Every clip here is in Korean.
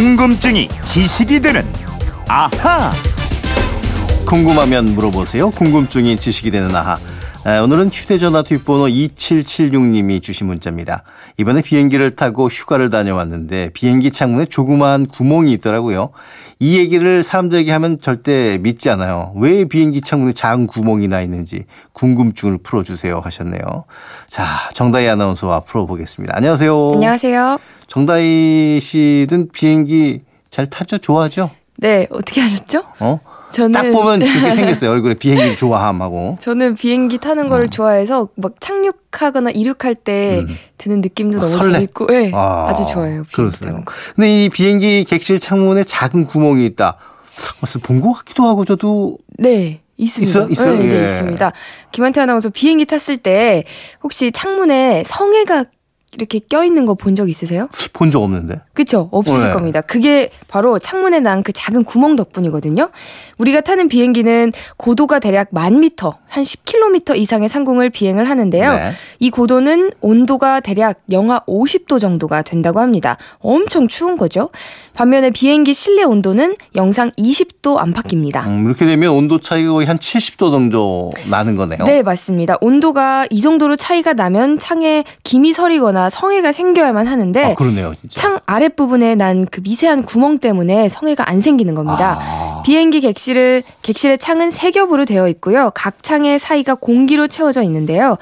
궁금증이 지식이 되는 아하. 궁금하면 물어보세요. 궁금증이 지식이 되는 아하. 에, 오늘은 휴대전화 뒷번호 2776님이 주신 문자입니다. 이번에 비행기를 타고 휴가를 다녀왔는데 비행기 창문에 조그마한 구멍이 있더라고요. 이 얘기를 사람들에게 하면 절대 믿지 않아요. 왜 비행기 창문에 작은 구멍이 나 있는지 궁금증을 풀어주세요 하셨네요. 자, 정다희 아나운서와 풀어보겠습니다. 안녕하세요. 안녕하세요. 정다희 씨는 비행기 잘 타죠? 좋아하죠? 네, 어떻게 하셨죠? 어? 저는 딱 보면 그렇게 생겼어요. 얼굴에 비행기 좋아함하고. 저는 비행기 타는 거를 음. 좋아해서 막 착륙하거나 이륙할 때 음. 드는 느낌도 아, 너무 설레? 재밌고, 네, 아, 아, 주 좋아요. 그렇습니다. 근데 이 비행기 객실 창문에 작은 구멍이 있다. 무슨 본 것 같기도 하고 저도 네. 있습니다. 있어요? 있어요? 네, 예. 네, 있습니다. 김한태 아나운서 비행기 탔을 때 혹시 창문에 성에가 이렇게 껴있는 거 본 적 있으세요? 본 적 없는데. 그쵸? 없으실 네. 겁니다. 그게 바로 창문에 난 그 작은 구멍 덕분이거든요. 우리가 타는 비행기는 고도가 대략 만 미터, 한 10km 이상의 상공을 비행을 하는데요. 네. 이 고도는 온도가 대략 영하 50도 정도가 된다고 합니다. 엄청 추운 거죠. 반면에 비행기 실내 온도는 영상 20도 안팎입니다. 음, 이렇게 되면 온도 차이가 거의 한 70도 정도 나는 거네요. 네, 맞습니다. 온도가 이 정도로 차이가 나면 창에 김이 서리거나 성해가 생겨야만 하는데 아, 그러네요. 창 아랫부분에 난 그 미세한 구멍 때문에 성해가 안 생기는 겁니다. 아, 비행기 객실을 객실의 창은 세 겹으로 되어 있고요. 각 창의 사이가 공기로 채워져 있는데요.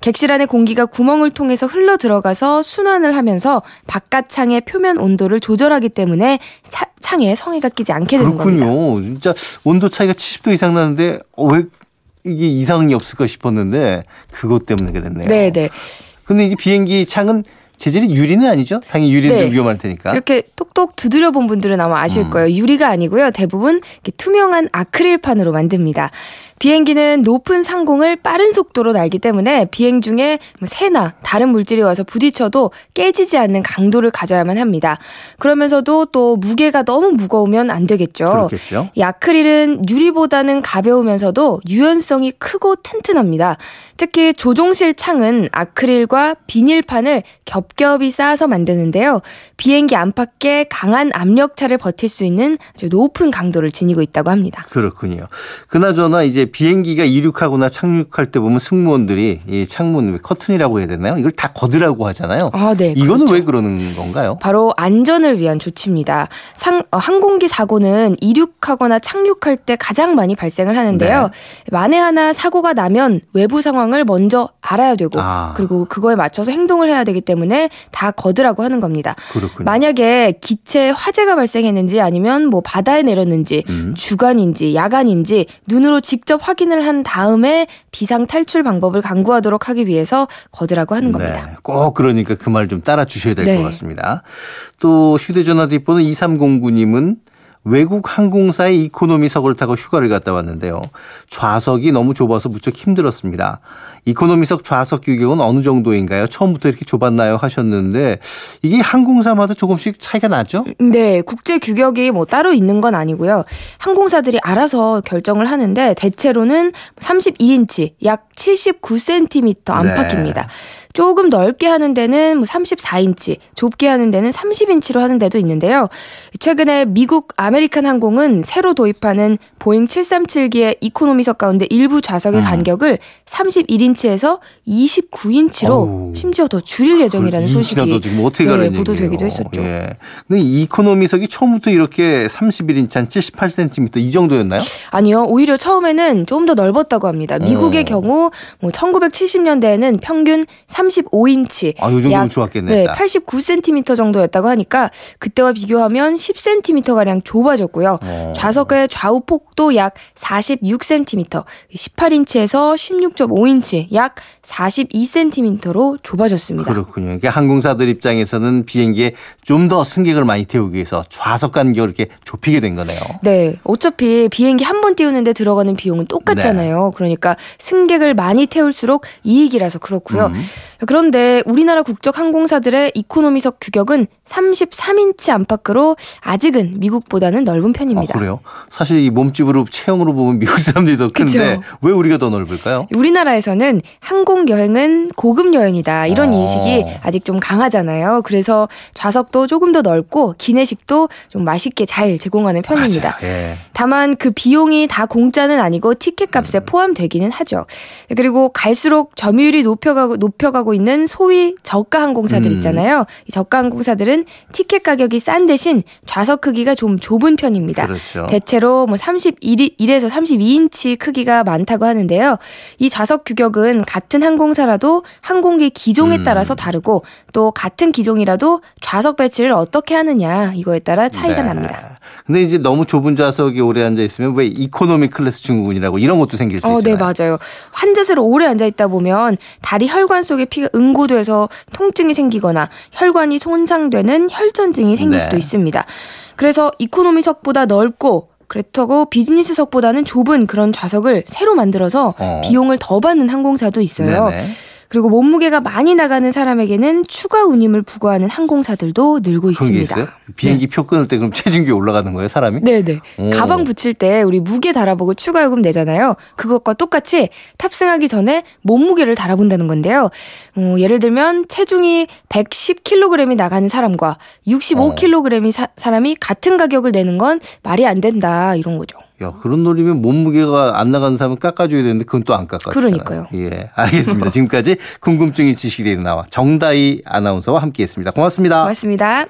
객실 안의 공기가 구멍을 통해서 흘러 들어가서 순환을 하면서 바깥 창의 표면 온도를 조절하기 때문에 차- 창에 성해가 끼지 않게 되는 겁니다. 그렇군요. 진짜 온도 차이가 70도 이상 나는데 어, 왜 이게 이상이 없을까 싶었는데 그것 때문에 그랬네요. 네, 네. 근데 이제 비행기 창은 재질이 유리는 아니죠? 당연히 유리는 네. 좀 위험할 테니까. 이렇게 똑똑 두드려 본 분들은 아마 아실 음. 거예요. 유리가 아니고요. 대부분 이렇게 투명한 아크릴판으로 만듭니다. 비행기는 높은 상공을 빠른 속도로 날기 때문에 비행 중에 뭐 새나 다른 물질이 와서 부딪혀도 깨지지 않는 강도를 가져야만 합니다. 그러면서도 또 무게가 너무 무거우면 안 되겠죠. 그렇겠죠. 이 아크릴은 유리보다는 가벼우면서도 유연성이 크고 튼튼합니다. 특히 조종실 창은 아크릴과 비닐판을 겹겹이 쌓아서 만드는데요. 비행기 안팎의 강한 압력차를 버틸 수 있는 아주 높은 강도를 지니고 있다고 합니다. 그렇군요. 그나저나 이제 비행기가 이륙하거나 착륙할 때 보면 승무원들이 이 창문 커튼이라고 해야 되나요? 이걸 다 걷으라고 하잖아요. 아, 네. 이거는 그렇죠. 왜 그러는 건가요? 바로 안전을 위한 조치입니다. 상, 어, 항공기 사고는 이륙하거나 착륙할 때 가장 많이 발생을 하는데요. 네. 만에 하나 사고가 나면 외부 상황을 먼저 알아야 되고 아. 그리고 그거에 맞춰서 행동을 해야 되기 때문에 다 거드라고 하는 겁니다. 그렇군요. 만약에 기체에 화재가 발생했는지 아니면 뭐 바다에 내렸는지 음. 주간인지 야간인지 눈으로 직접 확인을 한 다음에 비상 탈출 방법을 강구하도록 하기 위해서 거드라고 하는 겁니다. 네, 꼭 그러니까 그 말 좀 따라 주셔야 될것 네. 같습니다. 또 휴대전화 뒷번호 2309님은 외국 항공사의 이코노미석을 타고 휴가를 갔다 왔는데요. 좌석이 너무 좁아서 무척 힘들었습니다. 이코노미석 좌석 규격은 어느 정도인가요? 처음부터 이렇게 좁았나요? 하셨는데 이게 항공사마다 조금씩 차이가 나죠? 네, 국제 규격이 뭐 따로 있는 건 아니고요. 항공사들이 알아서 결정을 하는데 대체로는 32인치, 약 79cm 안팎입니다. 조금 넓게 하는 데는 뭐 34인치, 좁게 하는 데는 30인치로 하는 데도 있는데요. 최근에 미국 아메리칸 항공은 새로 도입하는 보잉 737기의 이코노미석 가운데 일부 좌석의 음. 간격을 31인치에서 29인치로 어우. 심지어 더 줄일 예정이라는 소식이 지금 어떻게 네, 보도되기도. 했었죠. 예. 근데 이코노미석이 처음부터 이렇게 31인치 한 78cm 이 정도였나요? 아니요, 오히려 처음에는 좀 더 넓었다고 합니다. 미국의 어. 경우 뭐 1970년대에는 평균 35인치, 아, 요 정도면 약 좋았겠네. 네, 89cm 정도였다고 하니까 그때와 비교하면 10cm 가량 좁아졌고요. 어. 좌석의 좌우 폭도 약 46cm, 18인치에서 16.5인치, 약 42cm로 좁아졌습니다. 그렇군요. 그러니까 항공사들 입장에서는 비행기에 좀 더 승객을 많이 태우기 위해서 좌석 간격을 이렇게 좁히게 된 거네요. 네. 어차피 비행기 한 번 띄우는데 들어가는 비용은 똑같잖아요. 그러니까 승객을 많이 태울수록 이익이라서 그렇고요. 네. 음. 그런데 우리나라 국적 항공사들의 이코노미석 규격은 33인치 안팎으로 아직은 미국보다는 넓은 편입니다. 아, 그래요? 사실 이 몸집으로 체형으로 보면 미국 사람들이 더 큰데 그쵸. 왜 우리가 더 넓을까요? 우리나라에서는 항공 여행은 고급 여행이다 이런 어. 인식이 아직 좀 강하잖아요. 그래서 좌석도 조금 더 넓고 기내식도 좀 맛있게 잘 제공하는 편입니다. 예. 다만 그 비용이 다 공짜는 아니고 티켓 값에 음. 포함되기는 하죠. 그리고 갈수록 점유율이 높여가고 높여가고 있는 소위 저가 항공사들 음. 있잖아요. 이 저가 항공사들은 티켓 가격이 싼 대신 좌석 크기가 좀 좁은 편입니다. 그렇죠. 대체로 뭐 31에서 32인치 크기가 많다고 하는데요. 이 좌석 규격은 같은 항공사라도 항공기 기종에 음. 따라서 다르고 또 같은 기종이라도 좌석 배치를 어떻게 하느냐 이거에 따라 차이가 네. 납니다. 근데 이제 너무 좁은 좌석에 오래 앉아 있으면 왜 이코노미 클래스 증후군이라고 이런 것도 생길 수 어, 네, 있잖아요. 맞아요. 한 자세로 오래 앉아 있다 보면 다리 혈관 속에 피가 응고돼서 통증이 생기거나 혈관이 손상되는 혈전증이 생길 네. 수도 있습니다. 그래서 이코노미석보다 넓고 그렇다고 비즈니스석보다는 좁은 그런 좌석을 새로 만들어서 어. 비용을 더 받는 항공사도 있어요. 네네. 그리고 몸무게가 많이 나가는 사람에게는 추가 운임을 부과하는 항공사들도 늘고 있습니다. 비행기 표 끊을 때 그럼 체중계 올라가는 거예요, 사람이? 네네. 오. 가방 붙일 때 우리 무게 달아보고 추가 요금 내잖아요. 그것과 똑같이 탑승하기 전에 몸무게를 달아본다는 건데요. 어, 예를 들면 체중이 110kg이 나가는 사람과 65kg이 사, 사람이 같은 가격을 내는 건 말이 안 된다 이런 거죠. 야, 그런 놀이면 몸무게가 안 나가는 사람은 깎아줘야 되는데 그건 또 안 깎아줘요. 그러니까요. 예, 알겠습니다. 지금까지 궁금증이 지식이 나와 정다희 아나운서와 함께했습니다. 고맙습니다. 고맙습니다.